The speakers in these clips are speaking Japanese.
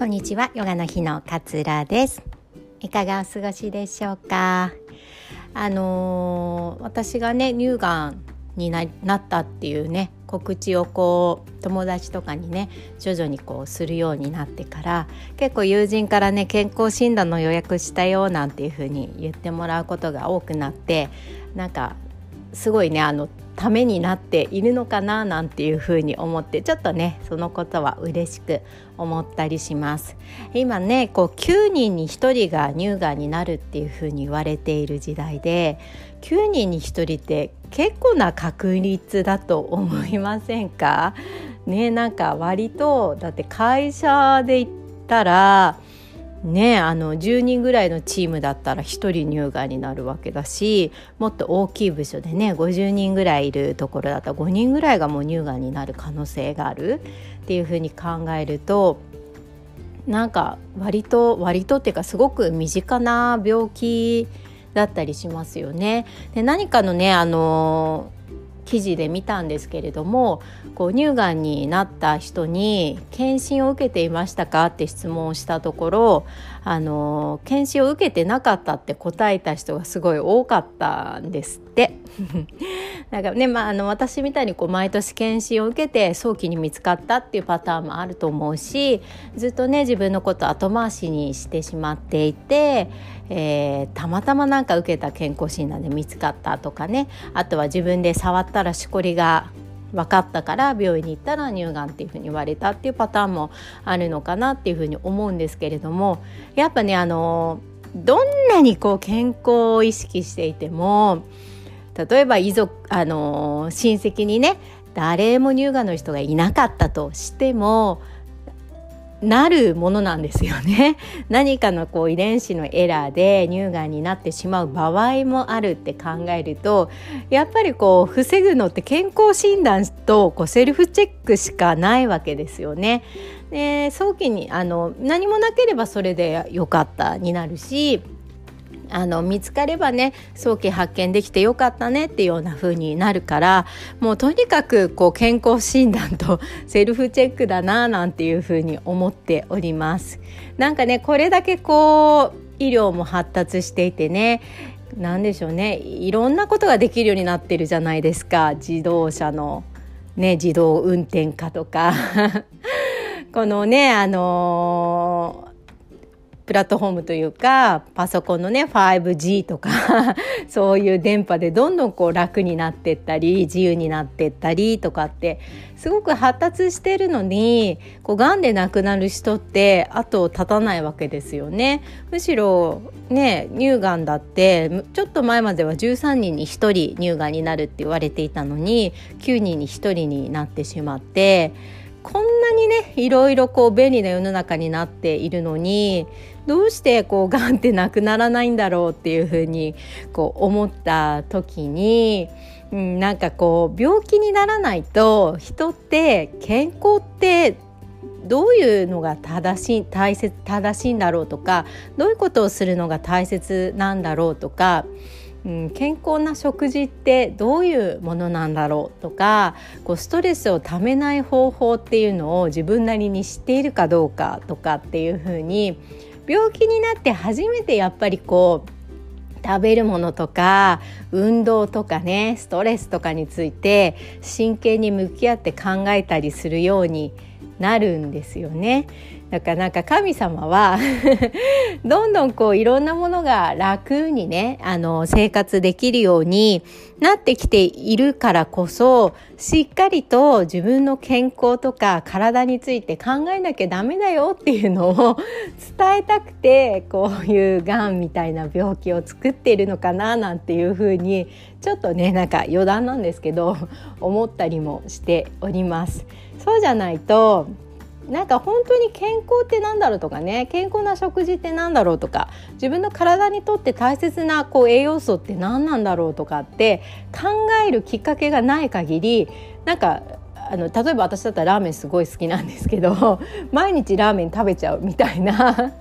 こんにちは。ヨガの日の桂です。いかがお過ごしでしょうか？あのー、私がね乳がんになったっていうね告知をこう友達とかにね徐々にこうするようになってから結構友人からね健康診断の予約したよなんていう風に言ってもらうことが多くなってなんかすごいねあのためになっているのかななんていうふうに思ってちょっとねそのことは嬉しく思ったりします。今ねこう9人に1人が乳がんになるっていうふうに言われている時代で9人に1人って結構な確率だと思いませんか？ねなんか割とだって会社で言ったらねあの10人ぐらいのチームだったら1人乳がんになるわけだしもっと大きい部署でね50人ぐらいいるところだったら5人ぐらいがもう乳がんになる可能性があるっていうふうに考えるとなんか割と割とっていうかすごく身近な病気だったりしますよね。で何かのねあの記事で見たんですけれどもこう乳がんになった人に検診を受けていましたかって質問をしたところあの検診を受けてなかったって答えた人がすごい多かったんです。って。なんかね、まあ、あの私みたいにこう毎年検診を受けて早期に見つかったっていうパターンもあると思うしずっとね自分のこと後回しにしてしまっていて、えー、たまたまなんか受けた健康診断で見つかったとかねあとは自分で触ったらしこりが分かったから病院に行ったら乳がんっていうふうに言われたっていうパターンもあるのかなっていうふうに思うんですけれどもやっぱねあのどんなにこう健康を意識していても例えば遺族あの親戚にね誰も乳がんの人がいなかったとしてもなるものなんですよね 何かのこう遺伝子のエラーで乳がんになってしまう場合もあるって考えるとやっぱりこう防ぐのって健康診断とこうセルフチェックしかないわけですよね。で早期にあの何もなければそれでよかったになるしあの見つかればね早期発見できてよかったねっていうような風になるからもうとにかくこう健康診断と セルフチェックだななんていう風に思っております。なんかねこれだけこう医療も発達していてね何でしょうねいろんなことができるようになってるじゃないですか自動車の、ね、自動運転化とか このねあのープラットフォームというかパソコンのね 5G とか そういう電波でどんどんこう楽になってったり自由になってったりとかってすごく発達してるのにこう癌で亡くなる人って後を絶たないわけですよね。むしろね乳がんだってちょっと前までは13人に1人乳がんになるって言われていたのに9人に1人になってしまって。こんなにいろいろこう便利な世の中になっているのにどうしてこうがんってなくならないんだろうっていうふうにこう思った時に、うん、なんかこう病気にならないと人って健康ってどういうのが正しい大切正しいんだろうとかどういうことをするのが大切なんだろうとかうん、健康な食事ってどういうものなんだろうとかこうストレスをためない方法っていうのを自分なりに知っているかどうかとかっていうふうに病気になって初めてやっぱりこう食べるものとか運動とかねストレスとかについて真剣に向き合って考えたりするようになるんですよね。だからなんか神様は どんどんこういろんなものが楽にねあの生活できるようになってきているからこそしっかりと自分の健康とか体について考えなきゃダメだよっていうのを 伝えたくてこういうがんみたいな病気を作っているのかななんていうふうにちょっとねなんか余談なんですけど思ったりもしております。そうじゃないとなんか本当に健康って何だろうとかね健康な食事って何だろうとか自分の体にとって大切なこう栄養素って何なんだろうとかって考えるきっかけがない限りなんかあの例えば私だったらラーメンすごい好きなんですけど 毎日ラーメン食べちゃうみたいな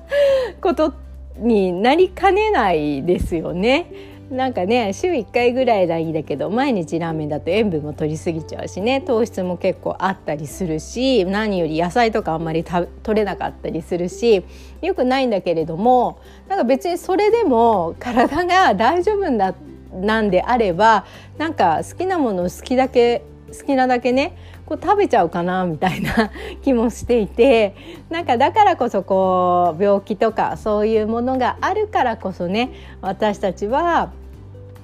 ことになりかねないですよね。なんかね週1回ぐらいがいいだけど毎日ラーメンだと塩分も取りすぎちゃうしね。糖質も結構あったりするし何より野菜とかあんまり取れなかったりするしよくないんだけれどもなんか別にそれでも体が大丈夫だなんであればなんか好きなものを好きだけ好きなだけねこう食べちゃうかなみたいな 気もしていてなんかだからこそこう病気とかそういうものがあるからこそね私たちは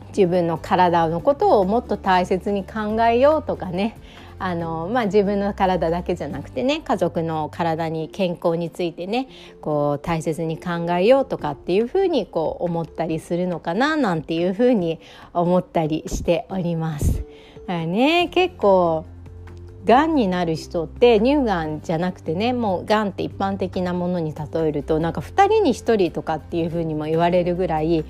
自分の体のことをもっと大切に考えようとかねあの、まあ、自分の体だけじゃなくてね家族の体に健康についてねこう大切に考えようとかっていうふうにこう思ったりするのかななんていうふうに思ったりしております。だからね結構がんになる人って乳がんじゃなくてねもうがんって一般的なものに例えるとなんか2人に1人とかっていうふうにも言われるぐらい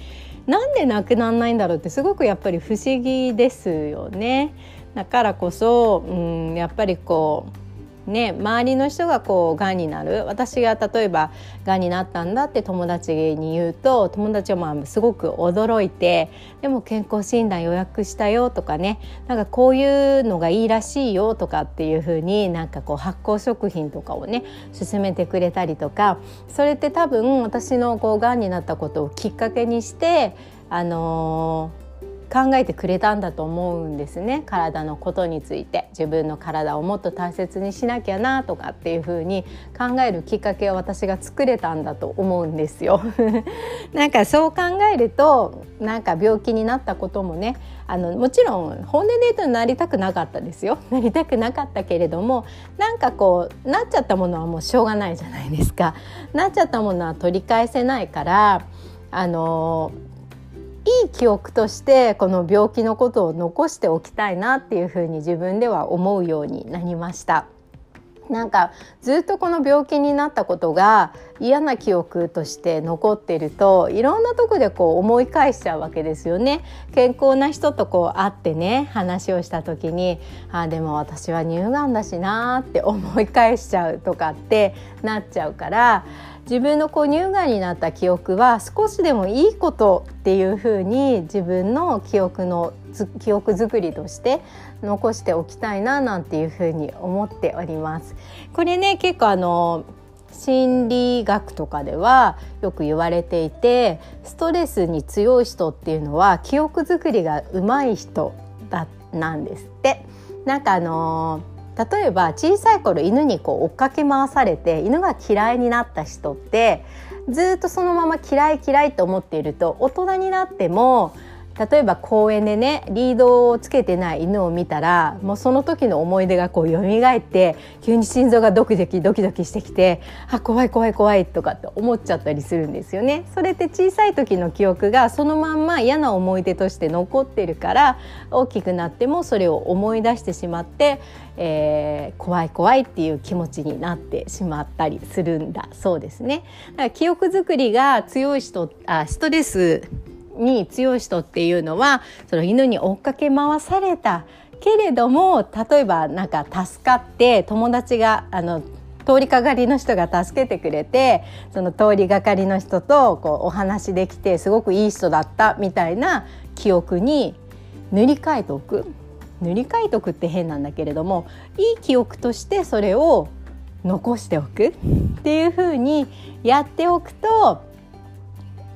なんでなくならないんだろうってすごくやっぱり不思議ですよね。だからこそ、うん、やっぱりこうね、周りの人がこうがんになる。私が例えばがんになったんだって友達に言うと友達はまあすごく驚いてでも健康診断予約したよとかねなんかこういうのがいいらしいよとかっていうふうになんかこう発酵食品とかをね勧めてくれたりとかそれって多分私のこうがんになったことをきっかけにしてあのー考えてくれたんだと思うんですね体のことについて自分の体をもっと大切にしなきゃなとかっていう風に考えるきっかけを私が作れたんだと思うんですよ。なんかそう考えるとなんか病気になったこともねあのもちろん本音で言うとなりたくなかったですよ なりたくなかったけれどもなんかこうなっちゃったものはもうしょうがないじゃないですか。なっちゃったものは取り返せないからあの記憶としてこの病気のことを残しておきたいなっていうふうに自分では思うようになりました。なんかずっとこの病気になったことが嫌な記憶として残ってるといろんなとこでこう思い返しちゃうわけですよね。健康な人とこう会ってね話をした時にあでも私は乳がんだしなって思い返しちゃうとかってなっちゃうから自分のこう乳がんになった記憶は少しでもいいことっていうふうに自分の記憶の記憶づりとして残しておきたいななんていうふうに思っております。これね結構あの心理学とかではよく言われていてストレスに強い人っていうのは記憶づくりが上手い人だなんですって。なんかあの例えば小さい頃犬にこう追っかけ回されて犬が嫌いになった人ってずっとそのまま嫌い嫌いと思っていると大人になっても例えば公園でねリードをつけてない犬を見たらもうその時の思い出がこう蘇って急に心臓がドキドキドキドキしてきてあ怖い怖い怖いとかって思っちゃったりするんですよね。それって小さい時の記憶がそのまんま嫌な思い出として残ってるから大きくなってもそれを思い出してしまって、えー、怖い怖いっていう気持ちになってしまったりするんだそうですね。だから記憶作りが強い人あストレスに強い人っていうのはその犬に追っかけ回されたけれども例えばなんか助かって友達があの通りかかりの人が助けてくれてその通りがかりの人とこうお話できてすごくいい人だったみたいな記憶に塗り替えておく。塗り替えておくって変なんだけれどもいい記憶としてそれを残しておくっていうふうにやっておくと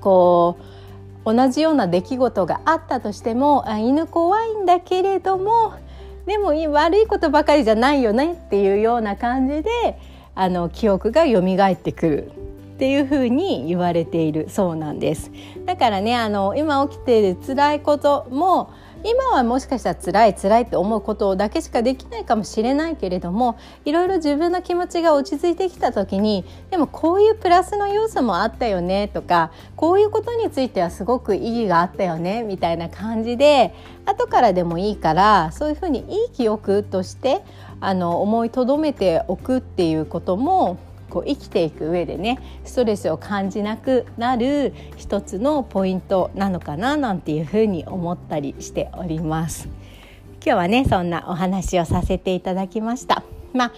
こう同じような出来事があったとしても犬怖いんだけれどもでも悪いことばかりじゃないよねっていうような感じであの記憶が蘇ってくるっていうふうに言われているそうなんです。だからねあの今起きている辛いことも今はもしかしたら辛い辛いって思うことだけしかできないかもしれないけれどもいろいろ自分の気持ちが落ち着いてきた時にでもこういうプラスの要素もあったよねとかこういうことについてはすごく意義があったよねみたいな感じで後からでもいいからそういうふうにいい記憶としてあの思いとどめておくっていうこともこう生きていく上でねストレスを感じなくなる一つのポイントなのかななんていうふうに思ったりしております。今日はねそんなお話をさせていただきました。まあ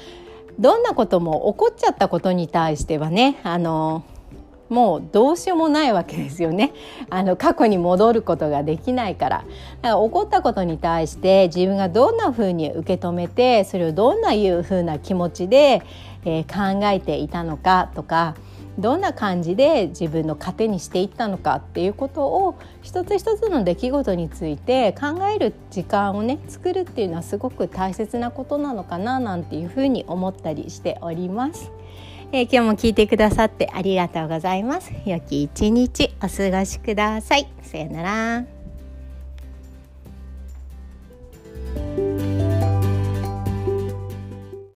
どんなことも起こっちゃったことに対してはねあのもうどうしようもないわけですよねあの過去に戻ることができないからだから起こったことに対して自分がどんなふうに受け止めてそれをどんないうふうな気持ちで、えー、考えていたのかとかどんな感じで自分の糧にしていったのかっていうことを一つ一つの出来事について考える時間をね作るっていうのはすごく大切なことなのかななんていうふうに思ったりしております。えー、今日も聞いてくださってありがとうございます。良き一日お過ごしください。さよなら。